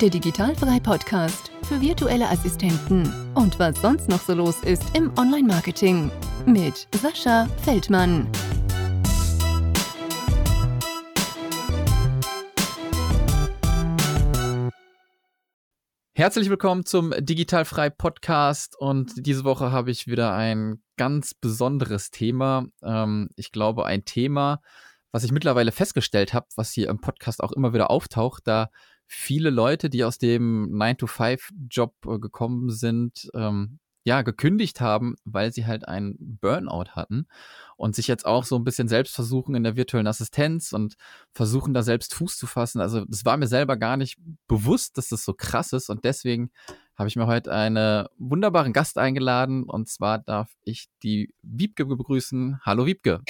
der Digitalfrei Podcast für virtuelle Assistenten und was sonst noch so los ist im Online-Marketing mit Sascha Feldmann. Herzlich willkommen zum Digitalfrei Podcast und diese Woche habe ich wieder ein ganz besonderes Thema. Ähm, ich glaube, ein Thema, was ich mittlerweile festgestellt habe, was hier im Podcast auch immer wieder auftaucht, da viele Leute, die aus dem 9-to-5-Job äh, gekommen sind, ähm, ja, gekündigt haben, weil sie halt einen Burnout hatten und sich jetzt auch so ein bisschen selbst versuchen in der virtuellen Assistenz und versuchen da selbst Fuß zu fassen. Also das war mir selber gar nicht bewusst, dass das so krass ist und deswegen habe ich mir heute einen wunderbaren Gast eingeladen und zwar darf ich die Wiebke begrüßen. Hallo Wiebke.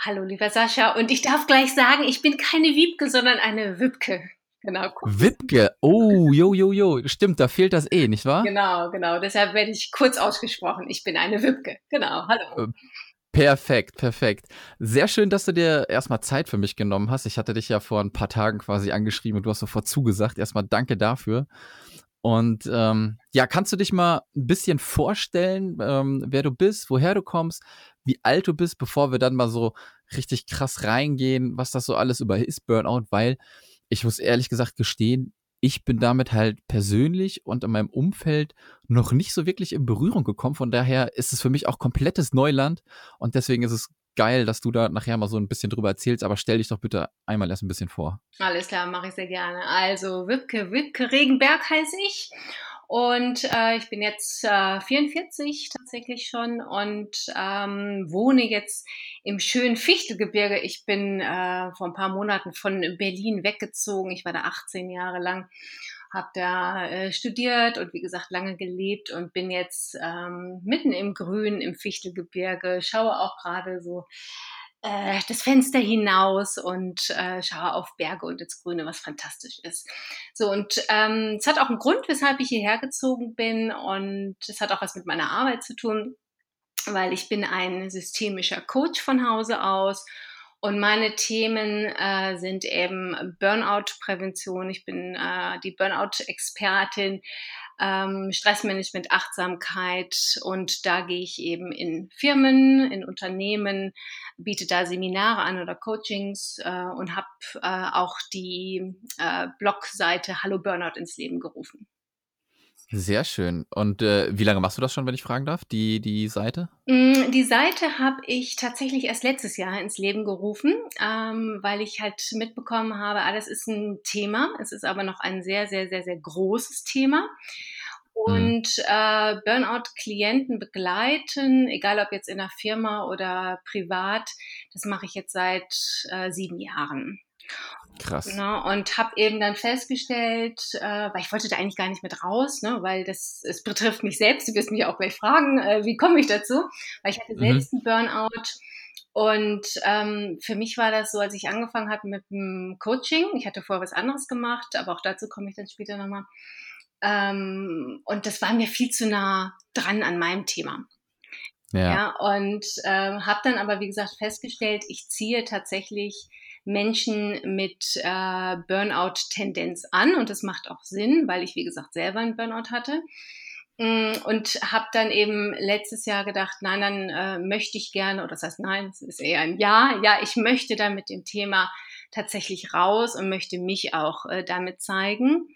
Hallo lieber Sascha und ich darf gleich sagen, ich bin keine Wiebke, sondern eine Wipke. Genau. Wipke. Oh, jo, jo, jo. Stimmt, da fehlt das eh, nicht wahr? Genau, genau. Deshalb werde ich kurz ausgesprochen. Ich bin eine Wipke. Genau. Hallo. Äh, perfekt, perfekt. Sehr schön, dass du dir erstmal Zeit für mich genommen hast. Ich hatte dich ja vor ein paar Tagen quasi angeschrieben und du hast sofort zugesagt. Erstmal danke dafür. Und ähm, ja, kannst du dich mal ein bisschen vorstellen, ähm, wer du bist, woher du kommst, wie alt du bist, bevor wir dann mal so richtig krass reingehen, was das so alles über ist, Burnout, weil ich muss ehrlich gesagt gestehen, ich bin damit halt persönlich und in meinem Umfeld noch nicht so wirklich in Berührung gekommen. Von daher ist es für mich auch komplettes Neuland und deswegen ist es geil, dass du da nachher mal so ein bisschen drüber erzählst, aber stell dich doch bitte einmal erst ein bisschen vor. Alles klar, mache ich sehr gerne. Also Wipke, Wipke Regenberg heiße ich und äh, ich bin jetzt äh, 44 tatsächlich schon und ähm, wohne jetzt im schönen Fichtelgebirge. Ich bin äh, vor ein paar Monaten von Berlin weggezogen. Ich war da 18 Jahre lang, habe da äh, studiert und wie gesagt lange gelebt und bin jetzt ähm, mitten im Grün im Fichtelgebirge. Schaue auch gerade so äh, das Fenster hinaus und äh, schaue auf Berge und ins Grüne, was fantastisch ist. So, und ähm, es hat auch einen Grund, weshalb ich hierher gezogen bin und es hat auch was mit meiner Arbeit zu tun, weil ich bin ein systemischer Coach von Hause aus und meine Themen äh, sind eben Burnout-Prävention. Ich bin äh, die Burnout-Expertin, ähm, Stressmanagement, Achtsamkeit und da gehe ich eben in Firmen, in Unternehmen, biete da Seminare an oder Coachings äh, und habe äh, auch die äh, Blogseite Hallo Burnout ins Leben gerufen. Sehr schön. Und äh, wie lange machst du das schon, wenn ich fragen darf, die, die Seite? Mm, die Seite habe ich tatsächlich erst letztes Jahr ins Leben gerufen, ähm, weil ich halt mitbekommen habe, alles ist ein Thema. Es ist aber noch ein sehr, sehr, sehr, sehr großes Thema. Mhm. Und äh, Burnout-Klienten begleiten, egal ob jetzt in der Firma oder privat, das mache ich jetzt seit äh, sieben Jahren. Krass. Genau, und habe eben dann festgestellt, äh, weil ich wollte da eigentlich gar nicht mit raus, ne, weil das es betrifft mich selbst. Du wirst mich auch gleich fragen, äh, wie komme ich dazu? Weil ich hatte mhm. selbst einen Burnout. Und ähm, für mich war das so, als ich angefangen habe mit dem Coaching, ich hatte vorher was anderes gemacht, aber auch dazu komme ich dann später nochmal. Ähm, und das war mir viel zu nah dran an meinem Thema. Ja. ja und äh, habe dann aber, wie gesagt, festgestellt, ich ziehe tatsächlich Menschen mit äh, Burnout-Tendenz an und das macht auch Sinn, weil ich, wie gesagt, selber einen Burnout hatte. Mm, und habe dann eben letztes Jahr gedacht, nein, dann äh, möchte ich gerne, oder das heißt nein, es ist eher ein Ja, ja, ich möchte dann mit dem Thema tatsächlich raus und möchte mich auch äh, damit zeigen,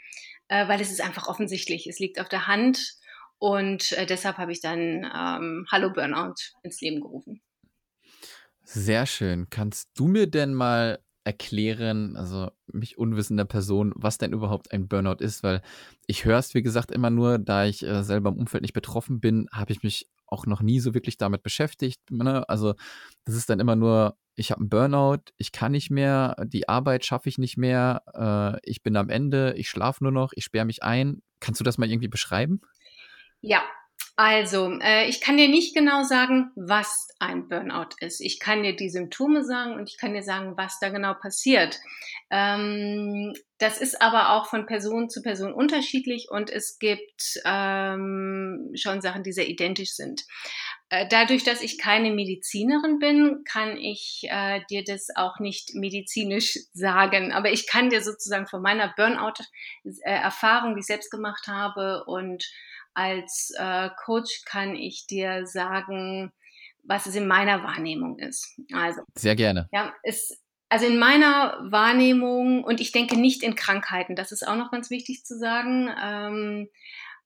äh, weil es ist einfach offensichtlich, es liegt auf der Hand und äh, deshalb habe ich dann ähm, Hallo Burnout ins Leben gerufen. Sehr schön. Kannst du mir denn mal erklären, also mich unwissender Person, was denn überhaupt ein Burnout ist? Weil ich höre es, wie gesagt, immer nur, da ich äh, selber im Umfeld nicht betroffen bin, habe ich mich auch noch nie so wirklich damit beschäftigt. Ne? Also das ist dann immer nur, ich habe einen Burnout, ich kann nicht mehr, die Arbeit schaffe ich nicht mehr, äh, ich bin am Ende, ich schlafe nur noch, ich sperre mich ein. Kannst du das mal irgendwie beschreiben? Ja, also, äh, ich kann dir nicht genau sagen, was ein Burnout ist. Ich kann dir die Symptome sagen und ich kann dir sagen, was da genau passiert. Ähm, das ist aber auch von Person zu Person unterschiedlich und es gibt ähm, schon Sachen, die sehr identisch sind. Äh, dadurch, dass ich keine Medizinerin bin, kann ich äh, dir das auch nicht medizinisch sagen. Aber ich kann dir sozusagen von meiner Burnout-Erfahrung, die ich selbst gemacht habe und als äh, Coach kann ich dir sagen, was es in meiner Wahrnehmung ist. Also sehr gerne. Ja, es also in meiner Wahrnehmung, und ich denke nicht in Krankheiten, das ist auch noch ganz wichtig zu sagen, ähm,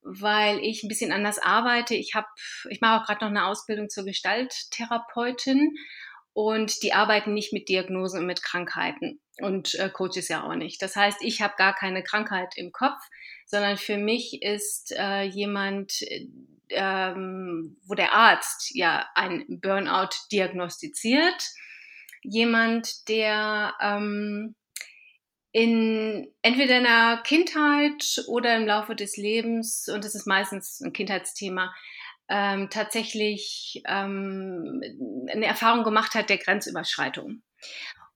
weil ich ein bisschen anders arbeite. Ich habe, ich mache auch gerade noch eine Ausbildung zur Gestalttherapeutin und die arbeiten nicht mit Diagnosen und mit Krankheiten und äh, Coaches ja auch nicht. Das heißt, ich habe gar keine Krankheit im Kopf, sondern für mich ist äh, jemand, ähm, wo der Arzt ja ein Burnout diagnostiziert jemand, der ähm, in entweder in der Kindheit oder im Laufe des Lebens, und das ist meistens ein Kindheitsthema, ähm, tatsächlich ähm, eine Erfahrung gemacht hat der Grenzüberschreitung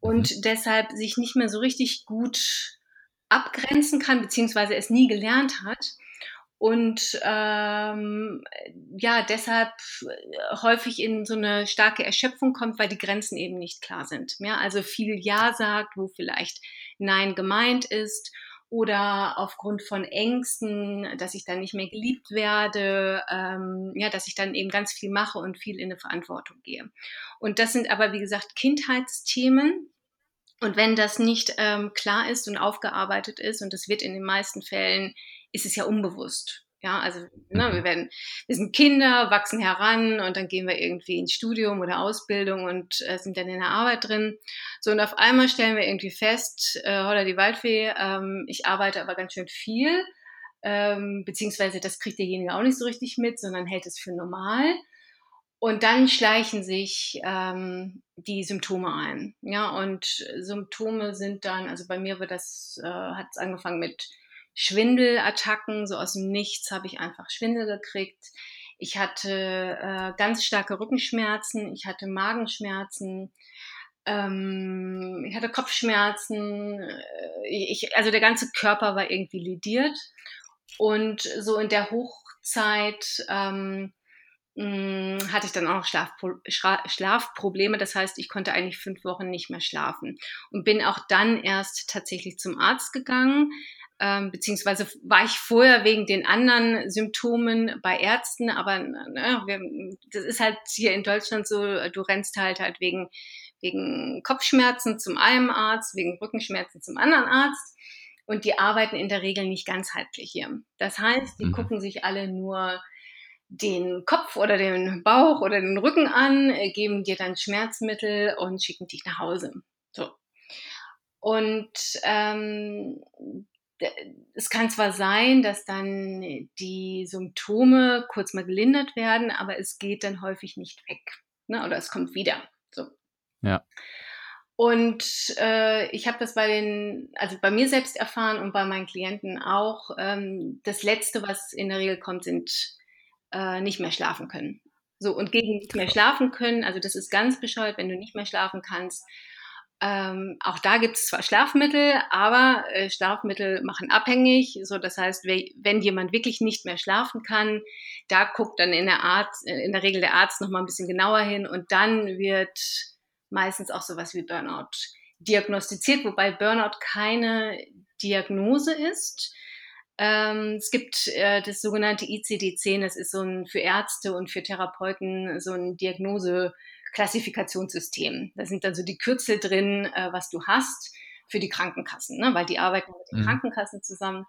und mhm. deshalb sich nicht mehr so richtig gut abgrenzen kann, beziehungsweise es nie gelernt hat und ähm, ja, deshalb häufig in so eine starke Erschöpfung kommt, weil die Grenzen eben nicht klar sind. Ja, also viel Ja sagt, wo vielleicht Nein gemeint ist oder aufgrund von Ängsten, dass ich dann nicht mehr geliebt werde, ähm, ja, dass ich dann eben ganz viel mache und viel in eine Verantwortung gehe. Und das sind aber, wie gesagt, Kindheitsthemen. Und wenn das nicht ähm, klar ist und aufgearbeitet ist, und das wird in den meisten Fällen ist es ja unbewusst. Ja, also ne, wir mhm. werden, wir sind Kinder, wachsen heran und dann gehen wir irgendwie ins Studium oder Ausbildung und äh, sind dann in der Arbeit drin. So und auf einmal stellen wir irgendwie fest, äh, holla die Waldfee, ähm, ich arbeite aber ganz schön viel, ähm, beziehungsweise das kriegt derjenige auch nicht so richtig mit, sondern hält es für normal. Und dann schleichen sich ähm, die Symptome ein. Ja, und Symptome sind dann, also bei mir wird das, äh, hat es angefangen mit Schwindelattacken, so aus dem Nichts habe ich einfach Schwindel gekriegt. Ich hatte äh, ganz starke Rückenschmerzen, ich hatte Magenschmerzen, ähm, ich hatte Kopfschmerzen, äh, ich, also der ganze Körper war irgendwie lidiert. Und so in der Hochzeit ähm, mh, hatte ich dann auch Schlafpro Schlafprobleme. Das heißt, ich konnte eigentlich fünf Wochen nicht mehr schlafen und bin auch dann erst tatsächlich zum Arzt gegangen ähm, beziehungsweise war ich vorher wegen den anderen Symptomen bei Ärzten, aber ne, wir, das ist halt hier in Deutschland so, du rennst halt halt wegen, wegen Kopfschmerzen zum einen Arzt, wegen Rückenschmerzen zum anderen Arzt und die arbeiten in der Regel nicht ganzheitlich hier. Das heißt, die mhm. gucken sich alle nur den Kopf oder den Bauch oder den Rücken an, äh, geben dir dann Schmerzmittel und schicken dich nach Hause. So. Und ähm, es kann zwar sein, dass dann die Symptome kurz mal gelindert werden, aber es geht dann häufig nicht weg. Ne? Oder es kommt wieder. So. Ja. Und äh, ich habe das bei den, also bei mir selbst erfahren und bei meinen Klienten auch. Ähm, das Letzte, was in der Regel kommt, sind äh, nicht mehr schlafen können. So, und gegen nicht mehr schlafen können, also das ist ganz bescheuert, wenn du nicht mehr schlafen kannst, ähm, auch da gibt es zwar Schlafmittel, aber äh, Schlafmittel machen abhängig. So, das heißt, wenn jemand wirklich nicht mehr schlafen kann, da guckt dann in der Arzt, äh, in der Regel der Arzt noch mal ein bisschen genauer hin und dann wird meistens auch sowas wie Burnout diagnostiziert, wobei Burnout keine Diagnose ist. Ähm, es gibt äh, das sogenannte ICD-10, das ist so ein für Ärzte und für Therapeuten so ein Diagnose Klassifikationssystem. Da sind dann so die Kürzel drin, äh, was du hast für die Krankenkassen, ne? weil die arbeiten mit den mhm. Krankenkassen zusammen.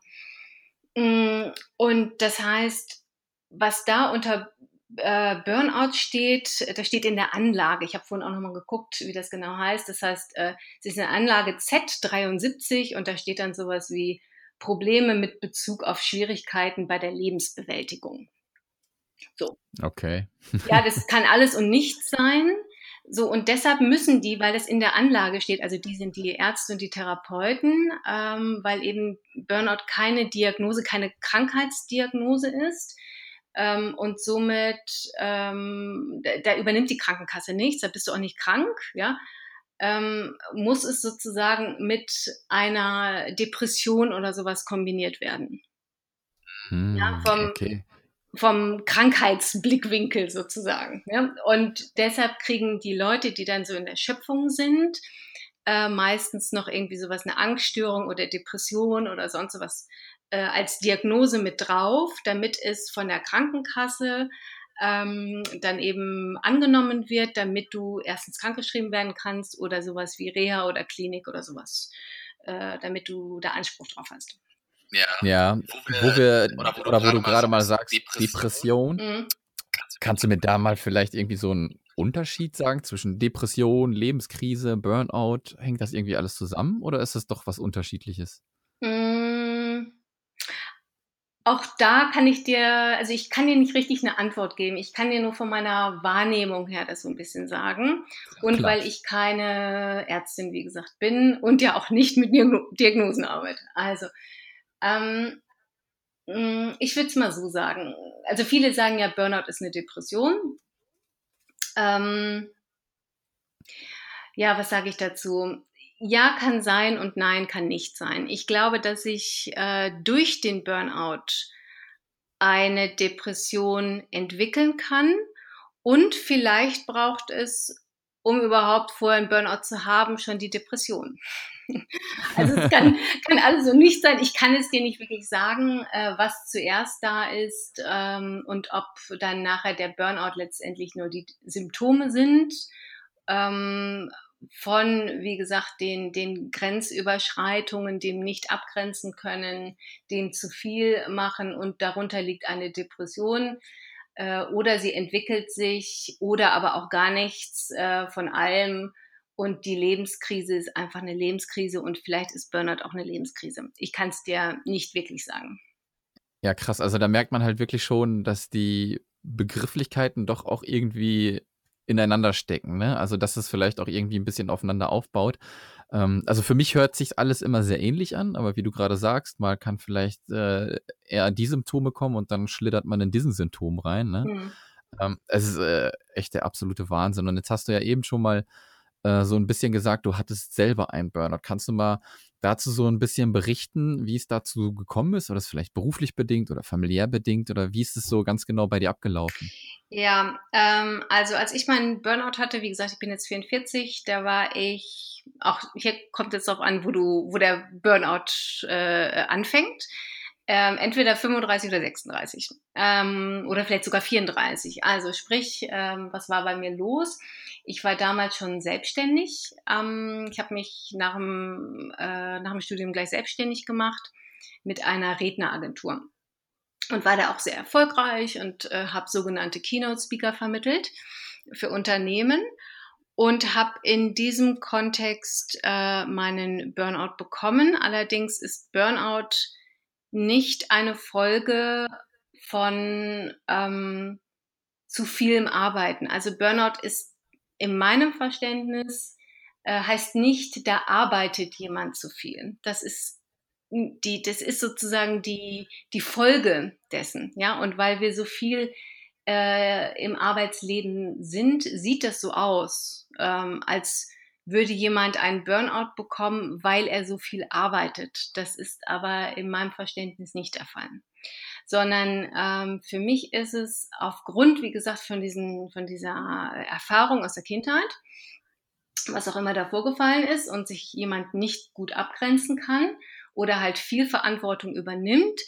Mm, und das heißt, was da unter äh, Burnout steht, das steht in der Anlage. Ich habe vorhin auch nochmal geguckt, wie das genau heißt. Das heißt, äh, es ist eine Anlage Z73 und da steht dann sowas wie Probleme mit Bezug auf Schwierigkeiten bei der Lebensbewältigung. So. Okay. ja, das kann alles und nichts sein. So, und deshalb müssen die, weil es in der Anlage steht, also die sind die Ärzte und die Therapeuten, ähm, weil eben Burnout keine Diagnose, keine Krankheitsdiagnose ist. Ähm, und somit, ähm, da, da, übernimmt die Krankenkasse nichts, da bist du auch nicht krank, ja. ähm, muss es sozusagen mit einer Depression oder sowas kombiniert werden. Hm, ja, vom, okay. Vom Krankheitsblickwinkel sozusagen. Ja? Und deshalb kriegen die Leute, die dann so in der Schöpfung sind, äh, meistens noch irgendwie sowas, eine Angststörung oder Depression oder sonst sowas äh, als Diagnose mit drauf, damit es von der Krankenkasse ähm, dann eben angenommen wird, damit du erstens krankgeschrieben werden kannst oder sowas wie Reha oder Klinik oder sowas, äh, damit du da Anspruch drauf hast. Ja, ja wo wir, oder wo, oder wo du gerade mal sagst, Depression, Depression mhm. kannst du mir da mal vielleicht irgendwie so einen Unterschied sagen zwischen Depression, Lebenskrise, Burnout? Hängt das irgendwie alles zusammen oder ist das doch was Unterschiedliches? Mhm. Auch da kann ich dir, also ich kann dir nicht richtig eine Antwort geben. Ich kann dir nur von meiner Wahrnehmung her das so ein bisschen sagen. Und Klar. weil ich keine Ärztin, wie gesagt, bin und ja auch nicht mit Diagnosen arbeite. Also, ähm, mm, ich würde es mal so sagen. Also viele sagen ja, Burnout ist eine Depression. Ähm, ja, was sage ich dazu? Ja, kann sein und nein, kann nicht sein. Ich glaube, dass ich äh, durch den Burnout eine Depression entwickeln kann und vielleicht braucht es, um überhaupt vorher einen Burnout zu haben, schon die Depression. Also es kann, kann alles so nicht sein. Ich kann es dir nicht wirklich sagen, äh, was zuerst da ist ähm, und ob dann nachher der Burnout letztendlich nur die Symptome sind. Ähm, von, wie gesagt, den, den Grenzüberschreitungen, dem nicht abgrenzen können, dem zu viel machen und darunter liegt eine Depression äh, oder sie entwickelt sich oder aber auch gar nichts äh, von allem und die Lebenskrise ist einfach eine Lebenskrise und vielleicht ist Burnout auch eine Lebenskrise. Ich kann es dir nicht wirklich sagen. Ja, krass. Also da merkt man halt wirklich schon, dass die Begrifflichkeiten doch auch irgendwie ineinander stecken. Ne? Also, dass es vielleicht auch irgendwie ein bisschen aufeinander aufbaut. Ähm, also für mich hört sich alles immer sehr ähnlich an, aber wie du gerade sagst, mal kann vielleicht äh, eher die Symptome kommen und dann schlittert man in diesen Symptom rein. Ne? Mhm. Ähm, es ist äh, echt der absolute Wahnsinn. Und jetzt hast du ja eben schon mal äh, so ein bisschen gesagt, du hattest selber einen Burnout. Kannst du mal dazu so ein bisschen berichten, wie es dazu gekommen ist? Oder ist es vielleicht beruflich bedingt oder familiär bedingt? Oder wie ist es so ganz genau bei dir abgelaufen? Ja, ähm, also als ich meinen Burnout hatte, wie gesagt, ich bin jetzt 44, da war ich, auch hier kommt jetzt darauf an, wo du, wo der Burnout äh, anfängt. Ähm, entweder 35 oder 36 ähm, oder vielleicht sogar 34. Also sprich, ähm, was war bei mir los? Ich war damals schon selbstständig. Ähm, ich habe mich nach dem, äh, nach dem Studium gleich selbstständig gemacht mit einer Redneragentur und war da auch sehr erfolgreich und äh, habe sogenannte Keynote-Speaker vermittelt für Unternehmen und habe in diesem Kontext äh, meinen Burnout bekommen. Allerdings ist Burnout nicht eine Folge von ähm, zu vielem Arbeiten. Also Burnout ist in meinem Verständnis äh, heißt nicht, da arbeitet jemand zu viel. Das ist die, das ist sozusagen die, die Folge dessen, ja. Und weil wir so viel äh, im Arbeitsleben sind, sieht das so aus, ähm, als würde jemand einen Burnout bekommen, weil er so viel arbeitet. Das ist aber in meinem Verständnis nicht der Fall. Sondern ähm, für mich ist es aufgrund, wie gesagt, von, diesen, von dieser Erfahrung aus der Kindheit, was auch immer da vorgefallen ist und sich jemand nicht gut abgrenzen kann, oder halt viel Verantwortung übernimmt,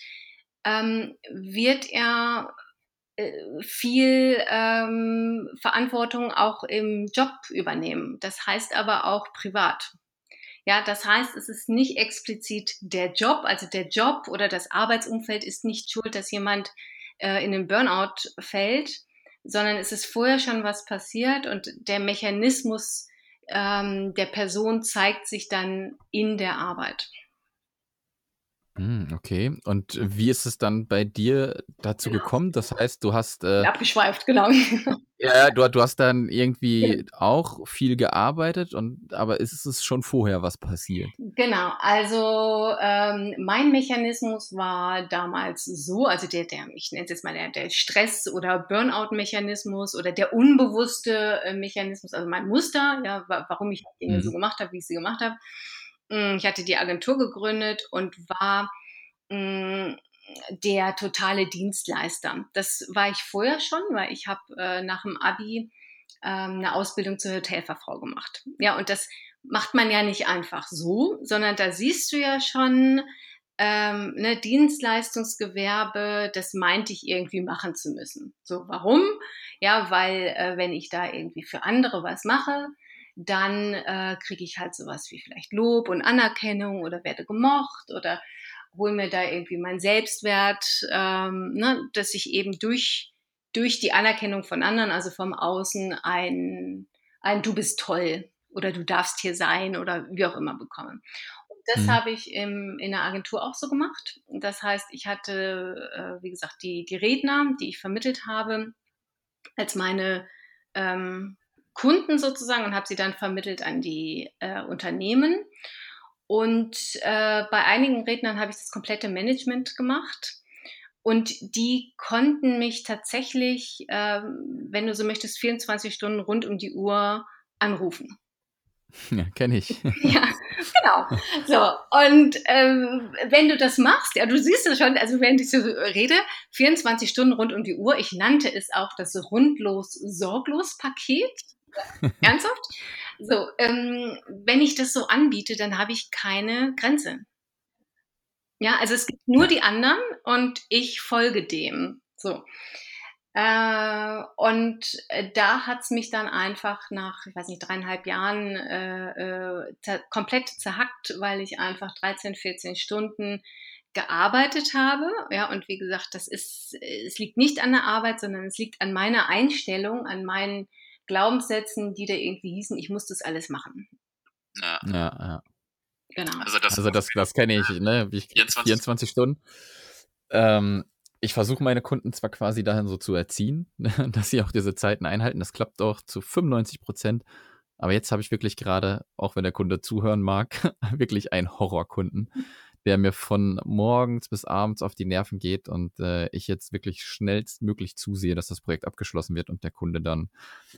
ähm, wird er viel ähm, Verantwortung auch im Job übernehmen. Das heißt aber auch privat. Ja, das heißt, es ist nicht explizit der Job, also der Job oder das Arbeitsumfeld ist nicht schuld, dass jemand äh, in den Burnout fällt, sondern es ist vorher schon was passiert und der Mechanismus ähm, der Person zeigt sich dann in der Arbeit. Hm, okay. Und wie ist es dann bei dir dazu Genau. gekommen? Das heißt, du hast, äh Abgeschweift, genau. ja, du du hast dann irgendwie auch viel gearbeitet und aber ist es schon vorher was passiert? Genau, also ähm, mein Mechanismus war damals so, also der, der ich nenne es jetzt mal der, der Stress- oder Burnout-Mechanismus oder der unbewusste äh, Mechanismus, also mein Muster, ja, wa warum ich Dinge Mhm. so gemacht habe, wie ich sie gemacht habe. Hm, Ich hatte die Agentur gegründet und war mh, der totale Dienstleister. Das war ich vorher schon, weil ich habe äh, nach dem Abi ähm, eine Ausbildung zur Hotelfachfrau gemacht. Ja, und das macht man ja nicht einfach so, sondern da siehst du ja schon, ähm, ne, Dienstleistungsgewerbe, das meinte ich irgendwie machen zu müssen. So, warum? Ja, weil äh, wenn ich da irgendwie für andere was mache, dann äh, kriege ich halt sowas wie vielleicht Lob und Anerkennung oder werde gemocht oder hole mir da irgendwie meinen Selbstwert, ähm, ne, dass ich eben durch, durch die Anerkennung von anderen, also vom Außen, ein, ein Du bist toll oder du darfst hier sein oder wie auch immer bekomme. Und das Mhm. habe ich im, in der Agentur auch so gemacht. Das heißt, ich hatte, äh, wie gesagt, die, die Redner, die ich vermittelt habe, als meine ähm, Kunden sozusagen und habe sie dann vermittelt an die äh, Unternehmen. Und äh, bei einigen Rednern habe ich das komplette Management gemacht. Und die konnten mich tatsächlich, ähm, wenn du so möchtest, 24 Stunden rund um die Uhr anrufen. Ja, kenne ich. Ja, genau. So, und ähm, wenn du das machst, ja, du siehst es schon, also während ich so rede, 24 Stunden rund um die Uhr, ich nannte es auch das Rundlos-Sorglos-Paket. Ernsthaft? So, ähm, wenn ich das so anbiete, dann habe ich keine Grenze. Ja, also es gibt nur die anderen und ich folge dem. So. Äh, und äh, da hat's mich dann einfach nach, ich weiß nicht, dreieinhalb Jahren äh, äh, komplett zerhackt, weil ich einfach 13, 14 Stunden gearbeitet habe. Ja, und wie gesagt, das ist, es liegt nicht an der Arbeit, sondern es liegt an meiner Einstellung, an meinen Glaubenssätzen, die da irgendwie hießen, ich muss das alles machen. Ja. Ja, ja. Genau. Also das, Also das, das kenne ich, ne? Wie ich, 24 24 Stunden. Ähm, ich versuche meine Kunden zwar quasi dahin so zu erziehen, dass sie auch diese Zeiten einhalten. Das klappt auch zu 95 Prozent. Aber jetzt habe ich wirklich gerade, auch wenn der Kunde zuhören mag, wirklich einen Horrorkunden, der mir von morgens bis abends auf die Nerven geht und äh, ich jetzt wirklich schnellstmöglich zusehe, dass das Projekt abgeschlossen wird und der Kunde dann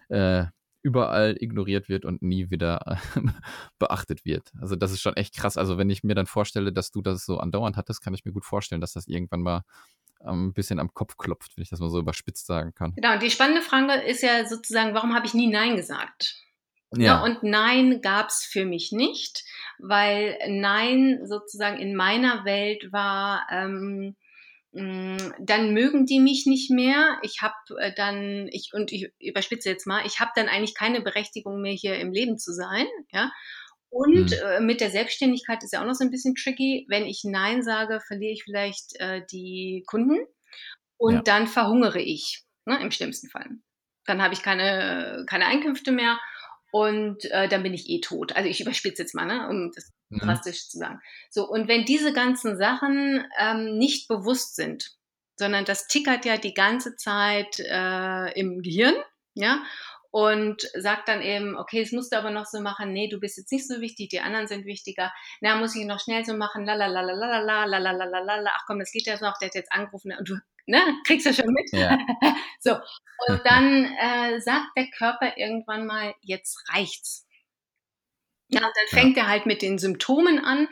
äh, überall ignoriert wird und nie wieder äh, beachtet wird. Also das ist schon echt krass. Also wenn ich mir dann vorstelle, dass du das so andauernd hattest, kann ich mir gut vorstellen, dass das irgendwann mal ähm, ein bisschen am Kopf klopft, wenn ich das mal so überspitzt sagen kann. Genau, und die spannende Frage ist ja sozusagen, warum habe ich nie Nein gesagt? Ja. Ja, und Nein gab's für mich nicht, weil Nein sozusagen in meiner Welt war, ähm, mh, dann mögen die mich nicht mehr. Ich habe äh, dann, ich und ich überspitze jetzt mal, ich habe dann eigentlich keine Berechtigung mehr hier im Leben zu sein, ja. Und Hm. äh, mit der Selbstständigkeit ist ja auch noch so ein bisschen tricky. Wenn ich Nein sage, verliere ich vielleicht äh, die Kunden und Ja. dann verhungere ich, ne, im schlimmsten Fall. Dann habe ich keine, keine Einkünfte mehr und äh, dann bin ich eh tot. Also ich überspitze jetzt mal, ne, um das Mhm. drastisch zu sagen. So, und wenn diese ganzen Sachen ähm, nicht bewusst sind, sondern das tickert ja die ganze Zeit äh, im Gehirn, ja, und sagt dann eben, okay, das musst du aber noch so machen, nee, du bist jetzt nicht so wichtig, die anderen sind wichtiger, na, muss ich noch schnell so machen, la la la la la la la la la la la la, ach komm, das geht ja noch, der hat jetzt angerufen und du, ne, kriegst du schon mit? Ja. so, und dann äh, sagt der Körper irgendwann mal, jetzt reicht's. Ja, und dann Ja. fängt er halt mit den Symptomen an,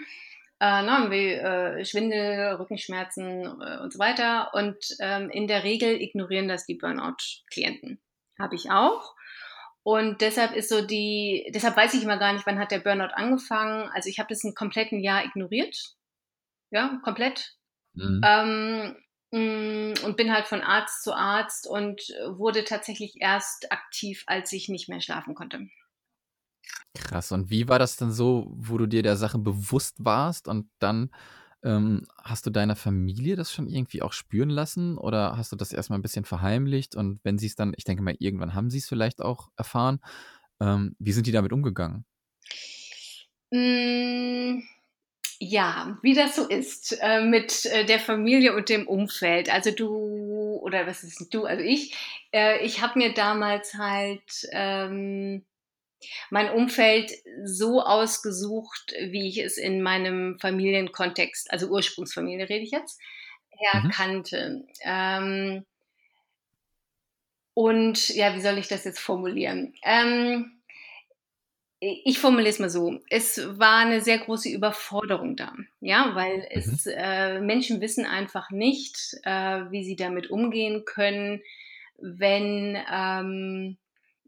äh, ne, wie äh, Schwindel, Rückenschmerzen äh, und so weiter. Und ähm, in der Regel ignorieren das die Burnout-Klienten. Habe ich auch. Und deshalb ist so die, deshalb weiß ich immer gar nicht, wann hat der Burnout angefangen. Also ich habe das ein kompletten Jahr ignoriert. Ja, komplett. Mhm. Ähm, mh, und bin halt von Arzt zu Arzt und wurde tatsächlich erst aktiv, als ich nicht mehr schlafen konnte. Krass. Und wie war das denn so, wo du dir der Sache bewusst warst und dann ähm, hast du deiner Familie das schon irgendwie auch spüren lassen oder hast du das erstmal ein bisschen verheimlicht und wenn sie es dann, ich denke mal, irgendwann haben sie es vielleicht auch erfahren, ähm, wie sind die damit umgegangen? Mm, Ja, wie das so ist äh, mit äh, der Familie und dem Umfeld. Also du, oder was ist du, also ich, äh, ich habe mir damals halt ähm, mein Umfeld so ausgesucht, wie ich es in meinem Familienkontext, also Ursprungsfamilie rede ich jetzt, erkannte. Mhm. Ähm, und ja, wie soll ich das jetzt formulieren? Ähm, ich formuliere es mal so. Es war eine sehr große Überforderung da, ja, weil mhm. es äh, Menschen wissen einfach nicht, äh, wie sie damit umgehen können, wenn ähm,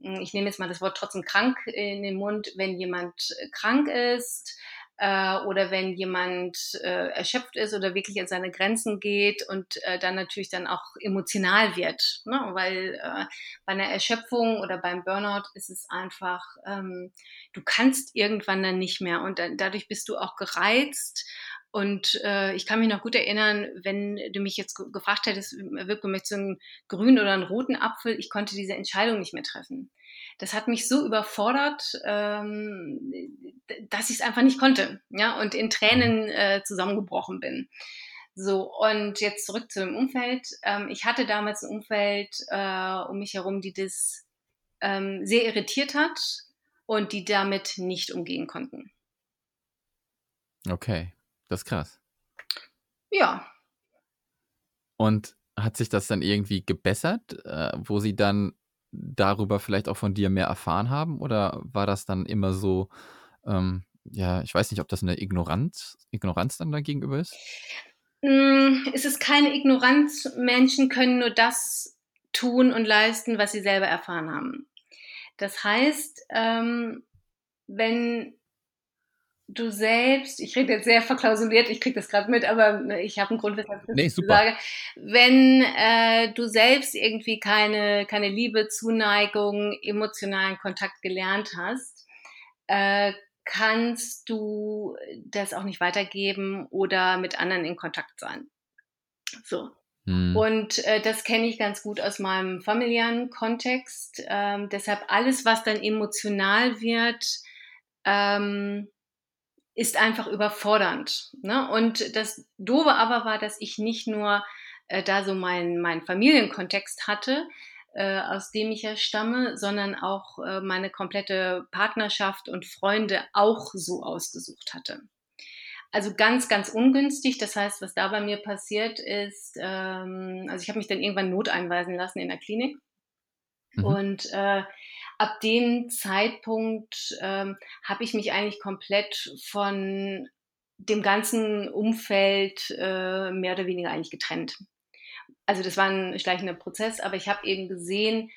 ich nehme jetzt mal das Wort trotzdem krank in den Mund, wenn jemand krank ist, äh, oder wenn jemand äh, erschöpft ist oder wirklich an seine Grenzen geht und äh, dann natürlich dann auch emotional wird. Ne? Weil äh, bei einer Erschöpfung oder beim Burnout ist es einfach, ähm, du kannst irgendwann dann nicht mehr und dann, dadurch bist du auch gereizt. Und äh, ich kann mich noch gut erinnern, wenn du mich jetzt gefragt hättest, Wirke, möchtest du einen grünen oder einen roten Apfel? Ich konnte diese Entscheidung nicht mehr treffen das hat mich so überfordert, ähm, dass ich es einfach nicht konnte, ja, und in Tränen äh, zusammengebrochen bin. So, und jetzt zurück zu dem Umfeld. Ähm, ich hatte damals ein Umfeld äh, um mich herum, die das ähm, sehr irritiert hat und die damit nicht umgehen konnten. Okay, das ist krass. Ja. Und hat sich das dann irgendwie gebessert, äh, wo sie dann darüber vielleicht auch von dir mehr erfahren haben? Oder war das dann immer so, ähm, ja, ich weiß nicht, ob das eine Ignoranz, Ignoranz dann dagegenüber ist? Hm, es ist keine Ignoranz. Menschen können nur das tun und leisten, was sie selber erfahren haben. Das heißt, ähm, wenn du selbst, ich rede jetzt sehr verklausuliert, ich kriege das gerade mit, aber ich habe einen Grund, weshalb ich das nee, super. sage. Wenn äh, du selbst irgendwie keine, keine Liebe, Zuneigung, emotionalen Kontakt gelernt hast, äh, kannst du das auch nicht weitergeben oder mit anderen in Kontakt sein. So. Hm. Und äh, das kenne ich ganz gut aus meinem familiären Kontext. Ähm, deshalb alles, was dann emotional wird, ähm, ist einfach überfordernd. Ne? Und das Doofe aber war, dass ich nicht nur äh, da so meinen mein Familienkontext hatte, äh, aus dem ich ja stamme, sondern auch äh, meine komplette Partnerschaft und Freunde auch so ausgesucht hatte. Also ganz, ganz ungünstig. Das heißt, was da bei mir passiert ist, ähm, also ich habe mich dann irgendwann noteinweisen lassen in der Klinik. Mhm. Und äh, ab dem Zeitpunkt ähm, habe ich mich eigentlich komplett von dem ganzen Umfeld äh, mehr oder weniger eigentlich getrennt. Also das war ein schleichender Prozess, aber ich habe eben gesehen,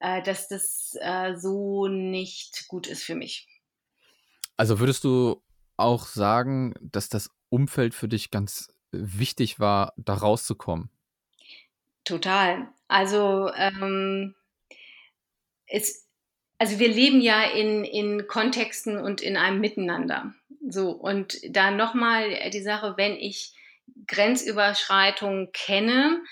äh, dass das äh, so nicht gut ist für mich. Also würdest du auch sagen, dass das Umfeld für dich ganz wichtig war, da rauszukommen? Total. Also ähm, es, also wir leben ja in, in Kontexten und in einem Miteinander. So, und da nochmal die Sache, wenn ich Grenzüberschreitungen kenne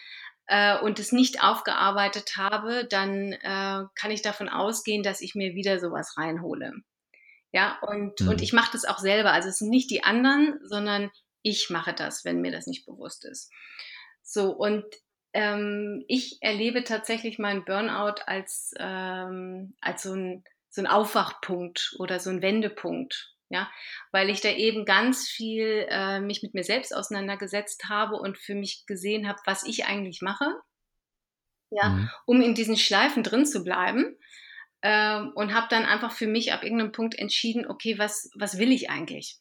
äh, und es nicht aufgearbeitet habe, dann äh, kann ich davon ausgehen, dass ich mir wieder sowas reinhole. Ja, und, mhm. und ich mache das auch selber. Also es sind nicht die anderen, sondern ich mache das, wenn mir das nicht bewusst ist. So, und ähm, ich erlebe tatsächlich meinen Burnout als, ähm, als so, ein, so ein Aufwachpunkt oder so ein Wendepunkt. Ja, weil ich da eben ganz viel äh, mich mit mir selbst auseinandergesetzt habe und für mich gesehen habe, was ich eigentlich mache, ja, mhm. um in diesen Schleifen drin zu bleiben. Ähm, und habe dann einfach für mich ab irgendeinem Punkt entschieden, okay, was, was will ich eigentlich?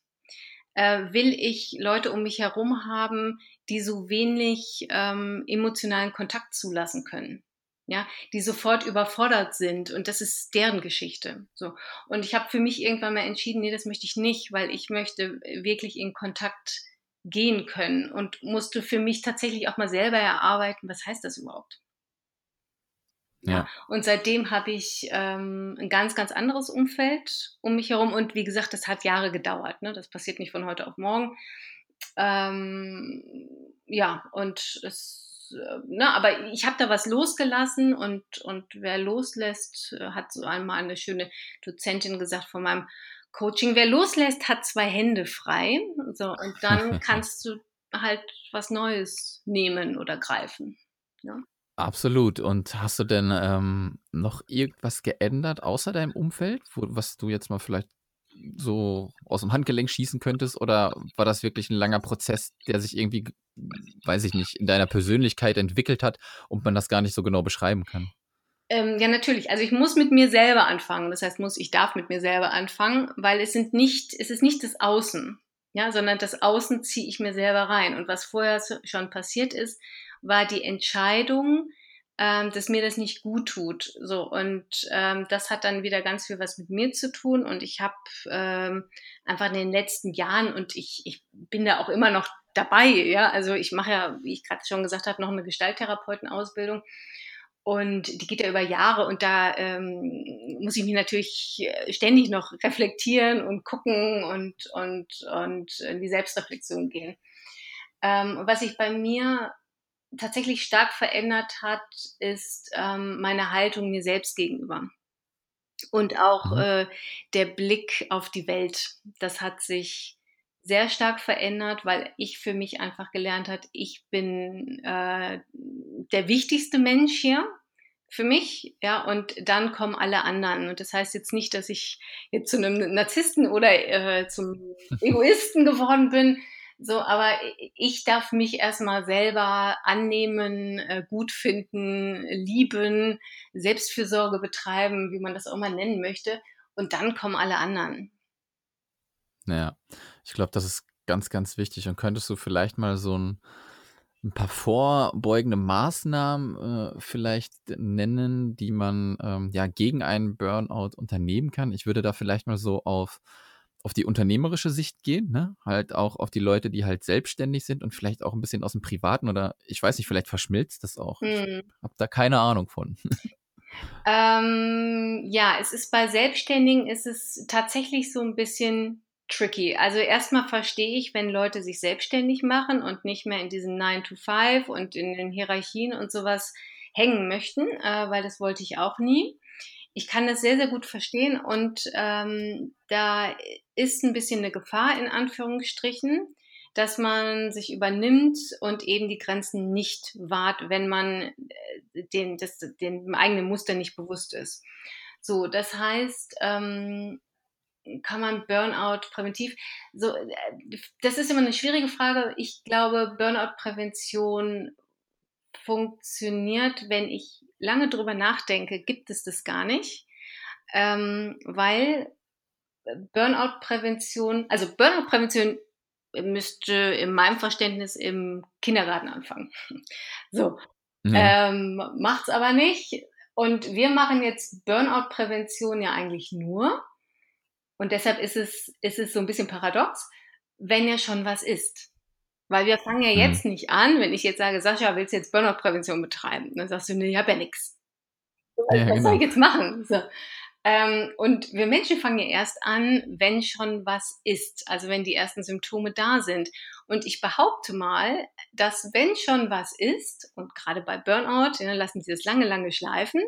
Äh, will ich Leute um mich herum haben, die so wenig ähm, emotionalen Kontakt zulassen können. Ja, die sofort überfordert sind und das ist deren Geschichte. So. Und ich habe für mich irgendwann mal entschieden, nee, das möchte ich nicht, weil ich möchte wirklich in Kontakt gehen können und musste für mich tatsächlich auch mal selber erarbeiten, was heißt das überhaupt? Ja. Und seitdem habe ich ähm, ein ganz, ganz anderes Umfeld um mich herum. Und wie gesagt, das hat Jahre gedauert. Ne? Das passiert nicht von heute auf morgen. Ähm, ja, und es, äh, ne, aber ich habe da was losgelassen und, und wer loslässt, hat so einmal eine schöne Dozentin gesagt von meinem Coaching. Wer loslässt, hat zwei Hände frei. So, und dann kannst du halt was Neues nehmen oder greifen. Ja. Absolut. Und hast du denn ähm, noch irgendwas geändert außer deinem Umfeld, wo, was du jetzt mal vielleicht so aus dem Handgelenk schießen könntest? Oder war das wirklich ein langer Prozess, der sich irgendwie, weiß ich nicht, in deiner Persönlichkeit entwickelt hat und man das gar nicht so genau beschreiben kann? Ähm, ja, natürlich. Also ich muss mit mir selber anfangen. Das heißt, muss, ich darf mit mir selber anfangen, weil es sind nicht, es ist nicht das Außen, ja, sondern das Außen ziehe ich mir selber rein. Und was vorher schon passiert ist, war die Entscheidung, ähm, dass mir das nicht gut tut. So und ähm, das hat dann wieder ganz viel was mit mir zu tun. Und ich habe ähm, einfach in den letzten Jahren und ich, ich bin da auch immer noch dabei. Ja, also ich mache ja, wie ich gerade schon gesagt habe, noch eine Gestalttherapeutenausbildung. Und die geht ja über Jahre und da ähm, muss ich mich natürlich ständig noch reflektieren und gucken und, und, und in die Selbstreflexion gehen. Ähm, was sich bei mir tatsächlich stark verändert hat, ist ähm, meine Haltung mir selbst gegenüber. Und auch mhm. äh, der Blick auf die Welt. Das hat sich sehr stark verändert, weil ich für mich einfach gelernt habe, ich bin äh, der wichtigste Mensch hier für mich, ja, und dann kommen alle anderen. Und das heißt jetzt nicht, dass ich jetzt zu einem Narzissten oder äh, zum Egoisten geworden bin, so, aber ich darf mich erstmal selber annehmen, äh, gut finden, lieben, Selbstfürsorge betreiben, wie man das auch mal nennen möchte. Und dann kommen alle anderen. Naja, ich glaube, das ist ganz, ganz wichtig. Und könntest du vielleicht mal so ein, ein paar vorbeugende Maßnahmen äh, vielleicht nennen, die man ähm, ja gegen einen Burnout unternehmen kann? Ich würde da vielleicht mal so auf auf die unternehmerische Sicht gehen, ne? Halt auch auf die Leute, die halt selbstständig sind und vielleicht auch ein bisschen aus dem Privaten oder ich weiß nicht, vielleicht verschmilzt das auch. Hm. Ich habe da keine Ahnung von. Ähm, ja, es ist bei Selbstständigen ist es tatsächlich so ein bisschen tricky. Also erstmal verstehe ich, wenn Leute sich selbstständig machen und nicht mehr in diesem 9 to 5 und in den Hierarchien und sowas hängen möchten, äh, weil das wollte ich auch nie ich kann das sehr, sehr gut verstehen und ähm, da ist ein bisschen eine Gefahr in Anführungsstrichen, dass man sich übernimmt und eben die Grenzen nicht wahrt, wenn man äh, den, das, den eigenen Muster nicht bewusst ist. So, das heißt, ähm, kann man Burnout präventiv? So, äh, das ist immer eine schwierige Frage. Ich glaube, Burnout-Prävention funktioniert, wenn ich lange drüber nachdenke, gibt es das gar nicht, ähm, weil Burnout-Prävention, also Burnout-Prävention müsste in meinem Verständnis im Kindergarten anfangen. So, ja. ähm, macht's aber nicht. Und wir machen jetzt Burnout-Prävention ja eigentlich nur. Und deshalb ist es, ist es so ein bisschen paradox, wenn ja schon was ist. Weil wir fangen ja jetzt mhm. nicht an, wenn ich jetzt sage, Sascha, willst du jetzt Burnout-Prävention betreiben? Dann sagst du, nee, ich habe ja nichts. Ja, was genau. soll ich jetzt machen? So. Ähm, und wir Menschen fangen ja erst an, wenn schon was ist, also wenn die ersten Symptome da sind. Und ich behaupte mal, dass wenn schon was ist, und gerade bei Burnout, ja, lassen sie das lange, lange schleifen,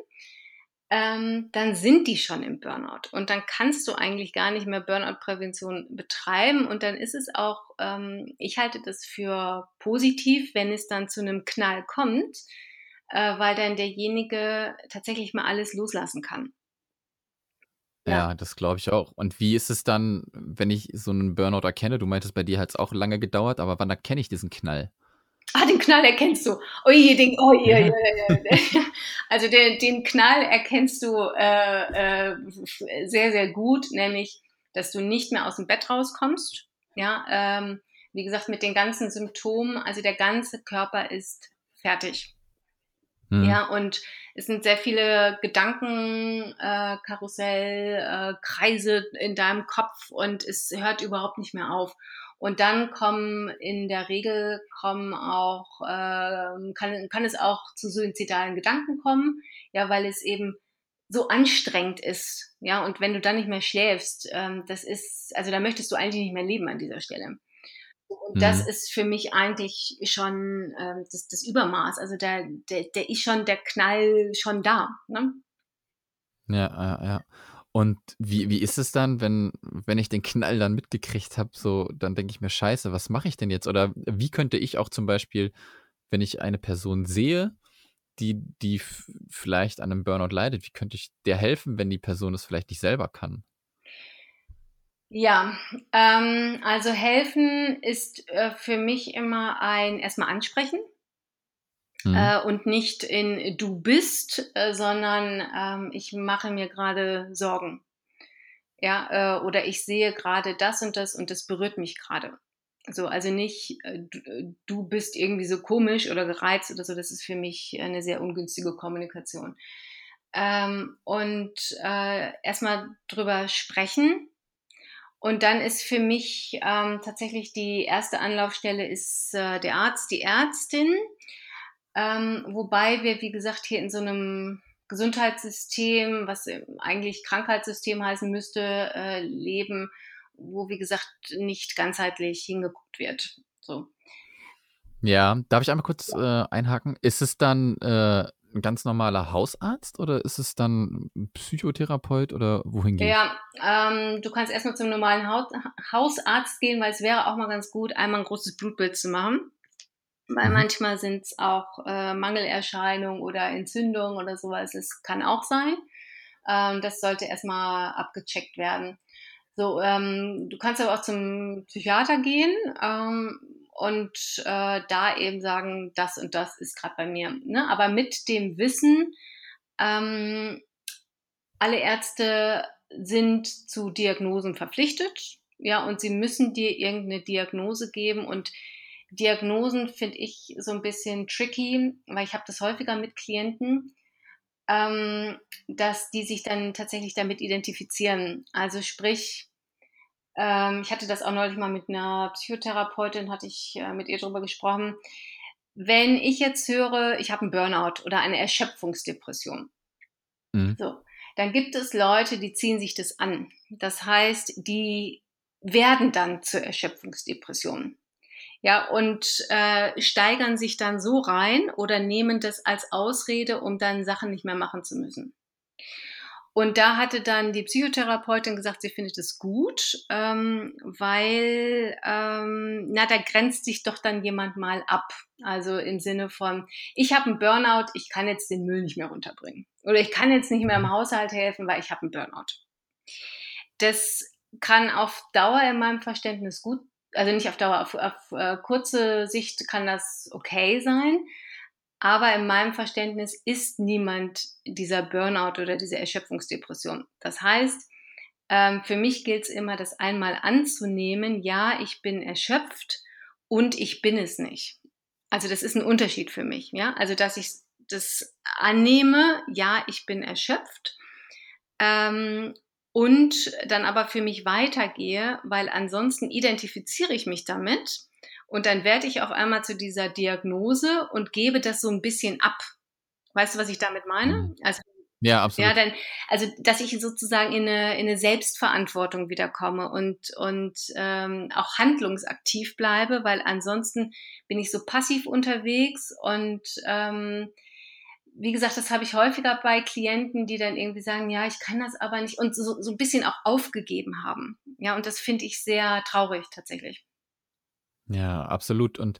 ähm, dann sind die schon im Burnout. Und dann kannst du eigentlich gar nicht mehr Burnout-Prävention betreiben. Und dann ist es auch, ähm, ich halte das für positiv, wenn es dann zu einem Knall kommt, äh, weil dann derjenige tatsächlich mal alles loslassen kann. Ja, ja das glaube ich auch. Und wie ist es dann, wenn ich so einen Burnout erkenne? Du meintest, bei dir hat es auch lange gedauert, aber wann erkenne ich diesen Knall? Ah, den Knall erkennst du. Je, den, oh je, ja. Also den, den Knall erkennst du äh, äh, sehr, sehr gut, nämlich, dass du nicht mehr aus dem Bett rauskommst. Ja, ähm, wie gesagt, mit den ganzen Symptomen, also der ganze Körper ist fertig. Hm. Ja, und es sind sehr viele Gedanken, äh, Karussell, äh, Kreise in deinem Kopf und es hört überhaupt nicht mehr auf. Und dann kommen in der Regel kommen auch, äh, kann, kann es auch zu suizidalen Gedanken kommen, ja, weil es eben so anstrengend ist, ja, und wenn du dann nicht mehr schläfst, ähm, das ist, also da möchtest du eigentlich nicht mehr leben an dieser Stelle. Und mhm. das ist für mich eigentlich schon ähm, das, das Übermaß. Also der, der, der ist schon der Knall schon da. Ne? Ja, ja, ja. Und wie, wie ist es dann, wenn, wenn ich den Knall dann mitgekriegt habe, so, dann denke ich mir, scheiße, was mache ich denn jetzt? Oder wie könnte ich auch zum Beispiel, wenn ich eine Person sehe, die, die vielleicht an einem Burnout leidet, wie könnte ich der helfen, wenn die Person es vielleicht nicht selber kann? Ja, ähm, also helfen ist äh, für mich immer ein erstmal ansprechen mhm. äh, und nicht in du bist, äh, sondern ähm, ich mache mir gerade Sorgen. Ja, äh, oder ich sehe gerade das und das und das berührt mich gerade. So, also nicht, äh, du, äh, du bist irgendwie so komisch oder gereizt oder so, das ist für mich eine sehr ungünstige Kommunikation. Ähm, und äh, erstmal drüber sprechen. Und dann ist für mich ähm, tatsächlich die erste Anlaufstelle ist äh, der Arzt, die Ärztin. Ähm, wobei wir, wie gesagt, hier in so einem Gesundheitssystem, was eigentlich Krankheitssystem heißen müsste, äh, leben, wo, wie gesagt, nicht ganzheitlich hingeguckt wird. So. Ja, darf ich einmal kurz äh, einhaken? Ist es dann äh, ein ganz normaler Hausarzt oder ist es dann ein Psychotherapeut oder wohin geht Ja, ähm, du kannst erstmal zum normalen Haus Hausarzt gehen, weil es wäre auch mal ganz gut, einmal ein großes Blutbild zu machen. Weil mhm. manchmal sind es auch äh, Mangelerscheinungen oder Entzündungen oder sowas. Es kann auch sein. Ähm, das sollte erstmal abgecheckt werden. So, ähm, du kannst aber auch zum Psychiater gehen ähm, und äh, da eben sagen, das und das ist gerade bei mir. Ne? Aber mit dem Wissen, ähm, alle Ärzte sind zu Diagnosen verpflichtet, ja, und sie müssen dir irgendeine Diagnose geben und Diagnosen finde ich so ein bisschen tricky, weil ich habe das häufiger mit Klienten, ähm, dass die sich dann tatsächlich damit identifizieren. Also sprich, ähm, ich hatte das auch neulich mal mit einer Psychotherapeutin, hatte ich äh, mit ihr darüber gesprochen. Wenn ich jetzt höre, ich habe einen Burnout oder eine Erschöpfungsdepression, mhm. so, dann gibt es Leute, die ziehen sich das an. Das heißt, die werden dann zur Erschöpfungsdepression ja, und äh, steigern sich dann so rein oder nehmen das als Ausrede, um dann Sachen nicht mehr machen zu müssen. Und da hatte dann die Psychotherapeutin gesagt, sie findet es gut, ähm, weil, ähm, na, da grenzt sich doch dann jemand mal ab. Also im Sinne von, ich habe einen Burnout, ich kann jetzt den Müll nicht mehr runterbringen. Oder ich kann jetzt nicht mehr im Haushalt helfen, weil ich habe einen Burnout. Das kann auf Dauer in meinem Verständnis gut also nicht auf Dauer, auf, auf äh, kurze Sicht kann das okay sein. Aber in meinem Verständnis ist niemand dieser Burnout oder diese Erschöpfungsdepression. Das heißt, ähm, für mich gilt es immer, das einmal anzunehmen, ja, ich bin erschöpft und ich bin es nicht. Also das ist ein Unterschied für mich, ja. Also dass ich das annehme, ja, ich bin erschöpft ähm, und dann aber für mich weitergehe, weil ansonsten identifiziere ich mich damit und dann werde ich auf einmal zu dieser Diagnose und gebe das so ein bisschen ab. Weißt du, was ich damit meine? Mhm. Also ja, absolut. Ja, dann, also dass ich sozusagen in eine, in eine Selbstverantwortung wiederkomme und, und ähm, auch handlungsaktiv bleibe, weil ansonsten bin ich so passiv unterwegs und ähm, wie gesagt, das habe ich häufiger bei Klienten, die dann irgendwie sagen, ja, ich kann das aber nicht und so, so ein bisschen auch aufgegeben haben. Ja, und das finde ich sehr traurig tatsächlich. Ja, absolut. Und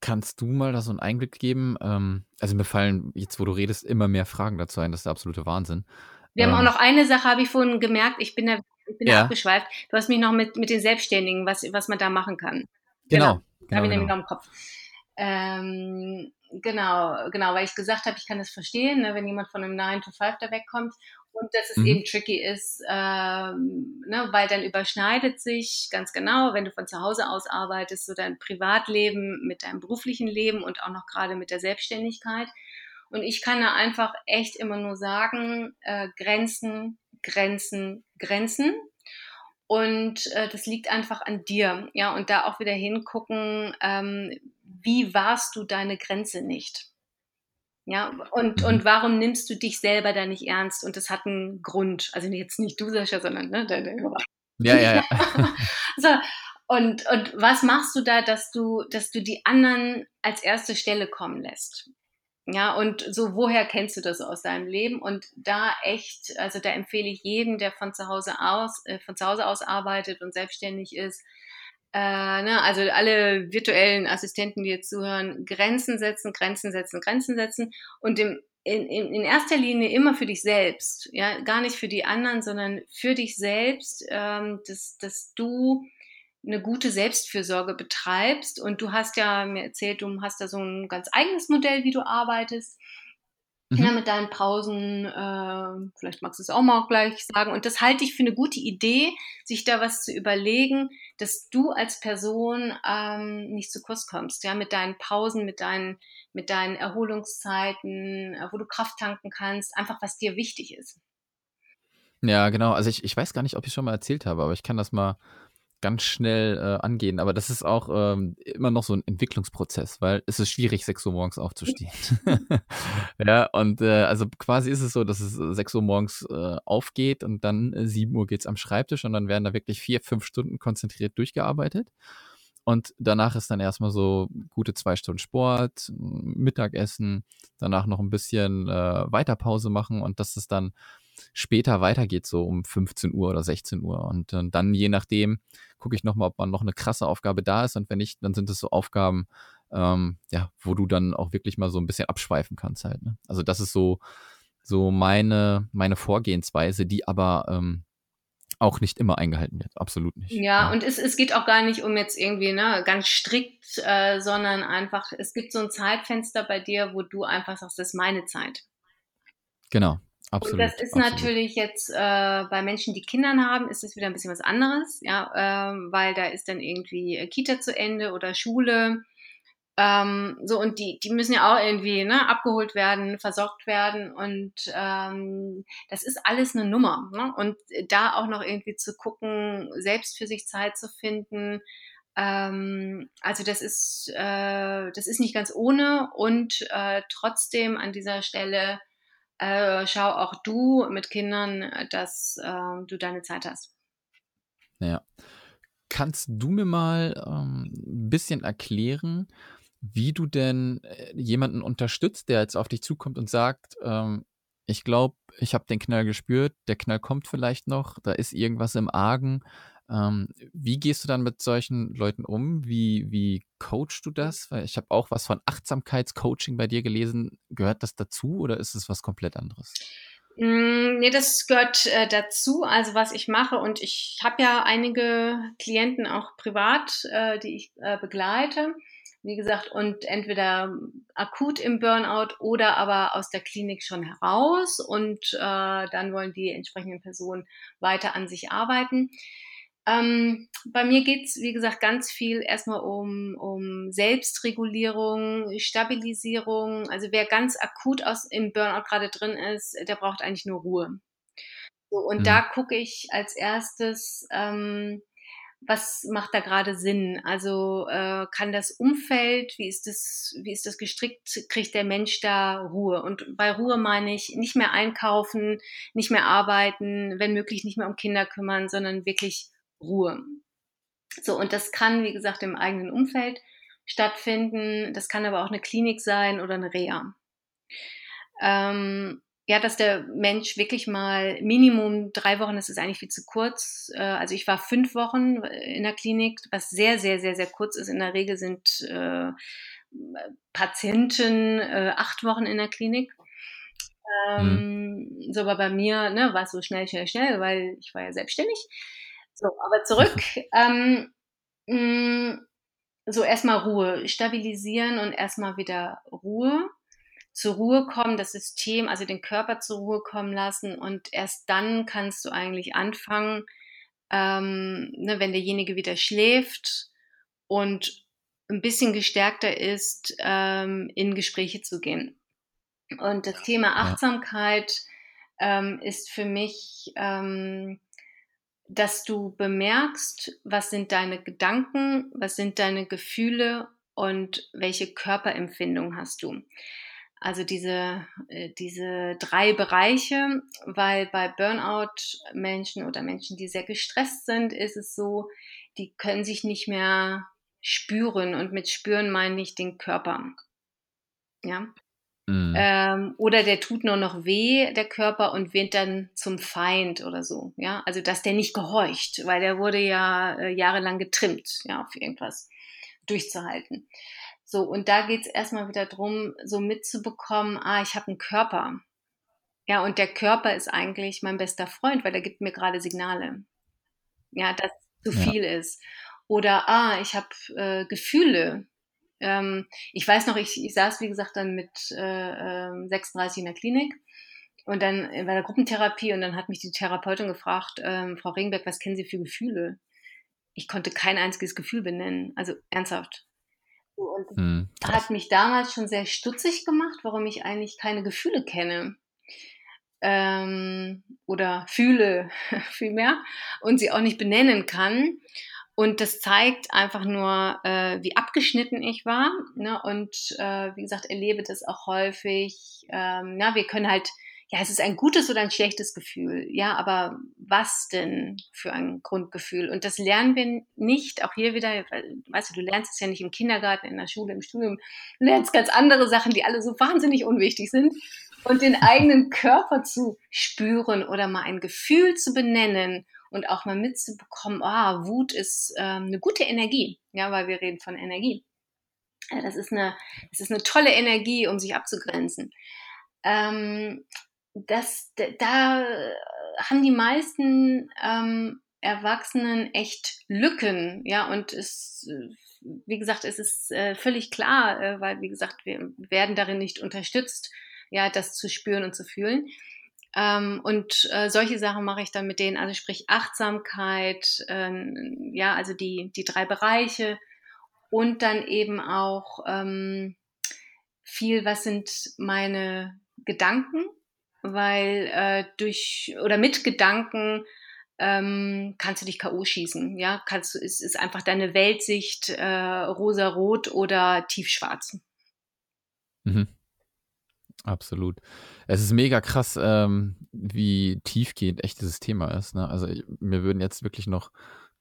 kannst du mal da so einen Einblick geben? Ähm, also mir fallen jetzt, wo du redest, immer mehr Fragen dazu ein. Das ist der absolute Wahnsinn. Wir ähm, haben auch noch eine Sache, habe ich vorhin gemerkt. Ich bin da, ich bin ja. da abgeschweift. Du hast mich noch mit, mit den Selbstständigen, was, was man da machen kann. Genau. genau. genau habe ich nämlich genau. noch im Kopf. Ähm, genau, genau, weil ich gesagt habe, ich kann das verstehen, ne, wenn jemand von einem 9 to 5 da wegkommt und dass es mhm. eben tricky ist, ähm, ne, weil dann überschneidet sich ganz genau, wenn du von zu Hause aus arbeitest, so dein Privatleben mit deinem beruflichen Leben und auch noch gerade mit der Selbstständigkeit. Und ich kann da einfach echt immer nur sagen, äh, Grenzen, Grenzen, Grenzen. Und äh, das liegt einfach an dir, ja, und da auch wieder hingucken, ähm, wie warst du deine Grenze nicht? Ja, und, und warum nimmst du dich selber da nicht ernst? Und das hat einen Grund. Also jetzt nicht du, Sascha, sondern ne, deine Hörer. Ja, ja, ja. so, und, und was machst du da, dass du, dass du die anderen als erste Stelle kommen lässt? Ja, und so, woher kennst du das aus deinem Leben? Und da echt, also da empfehle ich jedem, der von zu Hause aus, äh, von zu Hause aus arbeitet und selbstständig ist, äh, ne, also alle virtuellen Assistenten, die jetzt zuhören, Grenzen setzen, Grenzen setzen, Grenzen setzen und im, in, in, erster Linie immer für dich selbst, ja, gar nicht für die anderen, sondern für dich selbst, ähm, dass, dass du eine gute Selbstfürsorge betreibst. Und du hast ja mir erzählt, du hast da so ein ganz eigenes Modell, wie du arbeitest. Mhm. Ja, mit deinen Pausen, äh, vielleicht magst du es auch mal gleich sagen. Und das halte ich für eine gute Idee, sich da was zu überlegen, dass du als Person ähm, nicht zu kurz kommst, ja, mit deinen Pausen, mit deinen, mit deinen Erholungszeiten, äh, wo du Kraft tanken kannst, einfach was dir wichtig ist. Ja, genau. Also ich, ich weiß gar nicht, ob ich schon mal erzählt habe, aber ich kann das mal ganz schnell äh, angehen. Aber das ist auch ähm, immer noch so ein Entwicklungsprozess, weil es ist schwierig, 6 Uhr morgens aufzustehen. ja, und äh, also quasi ist es so, dass es 6 Uhr morgens äh, aufgeht und dann äh, 7 Uhr geht es am Schreibtisch und dann werden da wirklich vier, fünf Stunden konzentriert durchgearbeitet. Und danach ist dann erstmal so gute zwei Stunden Sport, Mittagessen, danach noch ein bisschen äh, Weiterpause machen und das ist dann später weitergeht, so um 15 Uhr oder 16 Uhr. Und äh, dann je nachdem gucke ich nochmal, ob man noch eine krasse Aufgabe da ist. Und wenn nicht, dann sind es so Aufgaben, ähm, ja, wo du dann auch wirklich mal so ein bisschen abschweifen kannst halt. Ne? Also das ist so, so meine, meine Vorgehensweise, die aber ähm, auch nicht immer eingehalten wird. Absolut nicht. Ja, ja, und es, es geht auch gar nicht um jetzt irgendwie ne, ganz strikt, äh, sondern einfach, es gibt so ein Zeitfenster bei dir, wo du einfach sagst, das ist meine Zeit. Genau, Absolut. Und das ist absolut. natürlich jetzt äh, bei Menschen, die Kinder haben, ist es wieder ein bisschen was anderes, ja, äh, weil da ist dann irgendwie äh, Kita zu Ende oder Schule. Ähm, so, und die, die müssen ja auch irgendwie ne, abgeholt werden, versorgt werden. Und ähm, das ist alles eine Nummer. Ne? Und da auch noch irgendwie zu gucken, selbst für sich Zeit zu finden. Ähm, also das ist, äh, das ist nicht ganz ohne und äh, trotzdem an dieser Stelle äh, schau auch du mit Kindern, dass äh, du deine Zeit hast. Ja. Kannst du mir mal ähm, ein bisschen erklären, wie du denn äh, jemanden unterstützt, der jetzt auf dich zukommt und sagt, ähm, ich glaube, ich habe den Knall gespürt, der Knall kommt vielleicht noch, da ist irgendwas im Argen, ähm, wie gehst du dann mit solchen Leuten um? Wie, wie coachst du das? Weil ich habe auch was von Achtsamkeitscoaching bei dir gelesen. Gehört das dazu oder ist es was komplett anderes? Mm, nee, das gehört äh, dazu, also was ich mache. Und ich habe ja einige Klienten auch privat, äh, die ich äh, begleite. Wie gesagt, und entweder akut im Burnout oder aber aus der Klinik schon heraus. Und äh, dann wollen die entsprechenden Personen weiter an sich arbeiten. Ähm, bei mir geht's wie gesagt, ganz viel erstmal um, um Selbstregulierung, Stabilisierung. Also wer ganz akut aus, im Burnout gerade drin ist, der braucht eigentlich nur Ruhe. So, und mhm. da gucke ich als erstes, ähm, was macht da gerade Sinn? Also äh, kann das Umfeld, wie ist das, wie ist das gestrickt, kriegt der Mensch da Ruhe? Und bei Ruhe meine ich nicht mehr einkaufen, nicht mehr arbeiten, wenn möglich nicht mehr um Kinder kümmern, sondern wirklich Ruhe. So, und das kann, wie gesagt, im eigenen Umfeld stattfinden. Das kann aber auch eine Klinik sein oder eine Reha. Ähm, ja, dass der Mensch wirklich mal Minimum drei Wochen, das ist eigentlich viel zu kurz. Äh, also ich war fünf Wochen in der Klinik, was sehr, sehr, sehr, sehr kurz ist. In der Regel sind äh, Patienten äh, acht Wochen in der Klinik. Ähm, mhm. So war bei mir, ne, war es so schnell, schnell, schnell, weil ich war ja selbstständig. So, aber zurück. ähm, mh, mm, so erstmal Ruhe, stabilisieren und erstmal wieder Ruhe. Zur Ruhe kommen, das System, also den Körper zur Ruhe kommen lassen und erst dann kannst du eigentlich anfangen, ähm, ne, wenn derjenige wieder schläft und ein bisschen gestärkter ist, ähm, in Gespräche zu gehen. Und das Thema Achtsamkeit ähm, ist für mich ähm, dass du bemerkst, was sind deine Gedanken, was sind deine Gefühle und welche Körperempfindung hast du. Also diese, äh, diese drei Bereiche, weil bei Burnout-Menschen oder Menschen, die sehr gestresst sind, ist es so, die können sich nicht mehr spüren und mit spüren meine ich den Körper. Ja. Mhm. Ähm, oder der tut nur noch weh, der Körper, und wird dann zum Feind oder so. Ja, also dass der nicht gehorcht, weil der wurde ja äh, jahrelang getrimmt, ja, auf irgendwas durchzuhalten. So, und da geht es erstmal wieder darum, so mitzubekommen, ah, ich habe einen Körper. Ja, und der Körper ist eigentlich mein bester Freund, weil der gibt mir gerade Signale. Ja, dass zu ja. viel ist. Oder, ah, ich habe äh, Gefühle. Ähm, ich weiß noch, ich, ich saß, wie gesagt, dann mit äh, 36 ähm, in der Klinik und dann bei der Gruppentherapie und dann hat mich die Therapeutin gefragt, ähm, Frau Regenberg, was kennen Sie für Gefühle? Ich konnte kein einziges Gefühl benennen, also ernsthaft. Und hm, hat mich damals schon sehr stutzig gemacht, warum ich eigentlich keine Gefühle kenne ähm, oder fühle vielmehr und sie auch nicht benennen kann. Und das zeigt einfach nur, äh, wie abgeschnitten ich war. Ne? Und äh, wie gesagt, erlebe das auch häufig. Ähm, na, wir können halt, ja, es ist ein gutes oder ein schlechtes Gefühl. Ja, aber was denn für ein Grundgefühl? Und das lernen wir nicht. Auch hier wieder, weißt du, du lernst es ja nicht im Kindergarten, in der Schule, im Studium. Du lernst ganz andere Sachen, die alle so wahnsinnig unwichtig sind. Und den eigenen Körper zu spüren oder mal ein Gefühl zu benennen und auch mal mitzubekommen, ah, Wut ist ähm, eine gute Energie, ja, weil wir reden von Energie. Ja, das ist eine, das ist eine tolle Energie, um sich abzugrenzen. Ähm, das, da haben die meisten ähm, Erwachsenen echt Lücken, ja, und es, wie gesagt, es ist äh, völlig klar, äh, weil, wie gesagt, wir werden darin nicht unterstützt, ja, das zu spüren und zu fühlen. Ähm, und äh, solche Sachen mache ich dann mit denen, also sprich Achtsamkeit, ähm, ja, also die, die drei Bereiche und dann eben auch ähm, viel, was sind meine Gedanken, weil äh, durch oder mit Gedanken ähm, kannst du dich K.O. schießen, ja, kannst du, es ist einfach deine Weltsicht äh, rosa-rot oder tiefschwarz. Mhm. Absolut. Es ist mega krass, ähm, wie tiefgehend echt dieses Thema ist. Ne? Also ich, mir würden jetzt wirklich noch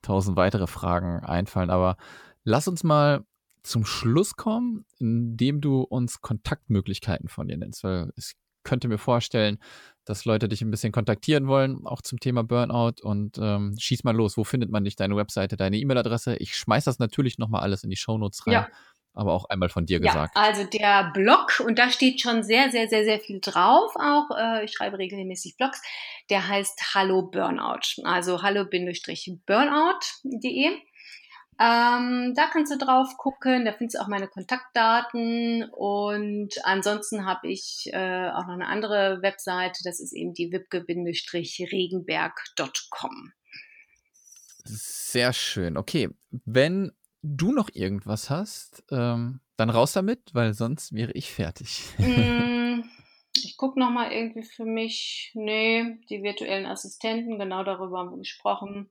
tausend weitere Fragen einfallen, aber lass uns mal zum Schluss kommen, indem du uns Kontaktmöglichkeiten von dir nennst, weil ich könnte mir vorstellen, dass Leute dich ein bisschen kontaktieren wollen, auch zum Thema Burnout und ähm, schieß mal los. Wo findet man dich, deine Webseite, deine E-Mail-Adresse? Ich schmeiß das natürlich nochmal alles in die Shownotes rein. Ja aber auch einmal von dir gesagt. Ja, also der Blog, und da steht schon sehr, sehr, sehr, sehr viel drauf auch. Äh, ich schreibe regelmäßig Blogs. Der heißt Hallo Burnout. Also hallo-burnout.de. Ähm, da kannst du drauf gucken, da findest du auch meine Kontaktdaten und ansonsten habe ich äh, auch noch eine andere Webseite, das ist eben die wipke-regenberg.com. Sehr schön. Okay, wenn du noch irgendwas hast, ähm, dann raus damit, weil sonst wäre ich fertig. Mm, ich gucke nochmal irgendwie für mich. Nee, die virtuellen Assistenten, genau darüber haben wir gesprochen.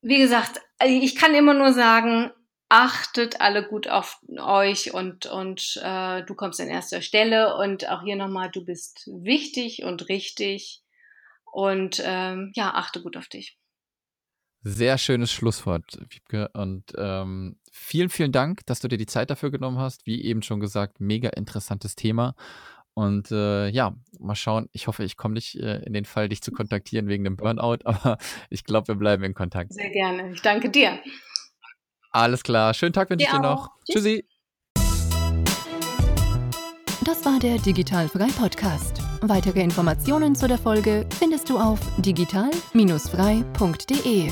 Wie gesagt, ich kann immer nur sagen, achtet alle gut auf euch und, und äh, du kommst an erster Stelle. Und auch hier nochmal, du bist wichtig und richtig. Und ähm, ja, achte gut auf dich. Sehr schönes Schlusswort, Wiebke. Und ähm, vielen, vielen Dank, dass du dir die Zeit dafür genommen hast. Wie eben schon gesagt, mega interessantes Thema. Und äh, ja, mal schauen. Ich hoffe, ich komme nicht äh, in den Fall, dich zu kontaktieren wegen dem Burnout, aber ich glaube, wir bleiben in Kontakt. Sehr gerne. Ich danke dir. Alles klar. Schönen Tag wünsche ich dir noch. Tschüss. Tschüssi. Das war der Digitalfrei Podcast. Weitere Informationen zu der Folge findest du auf digital-frei.de.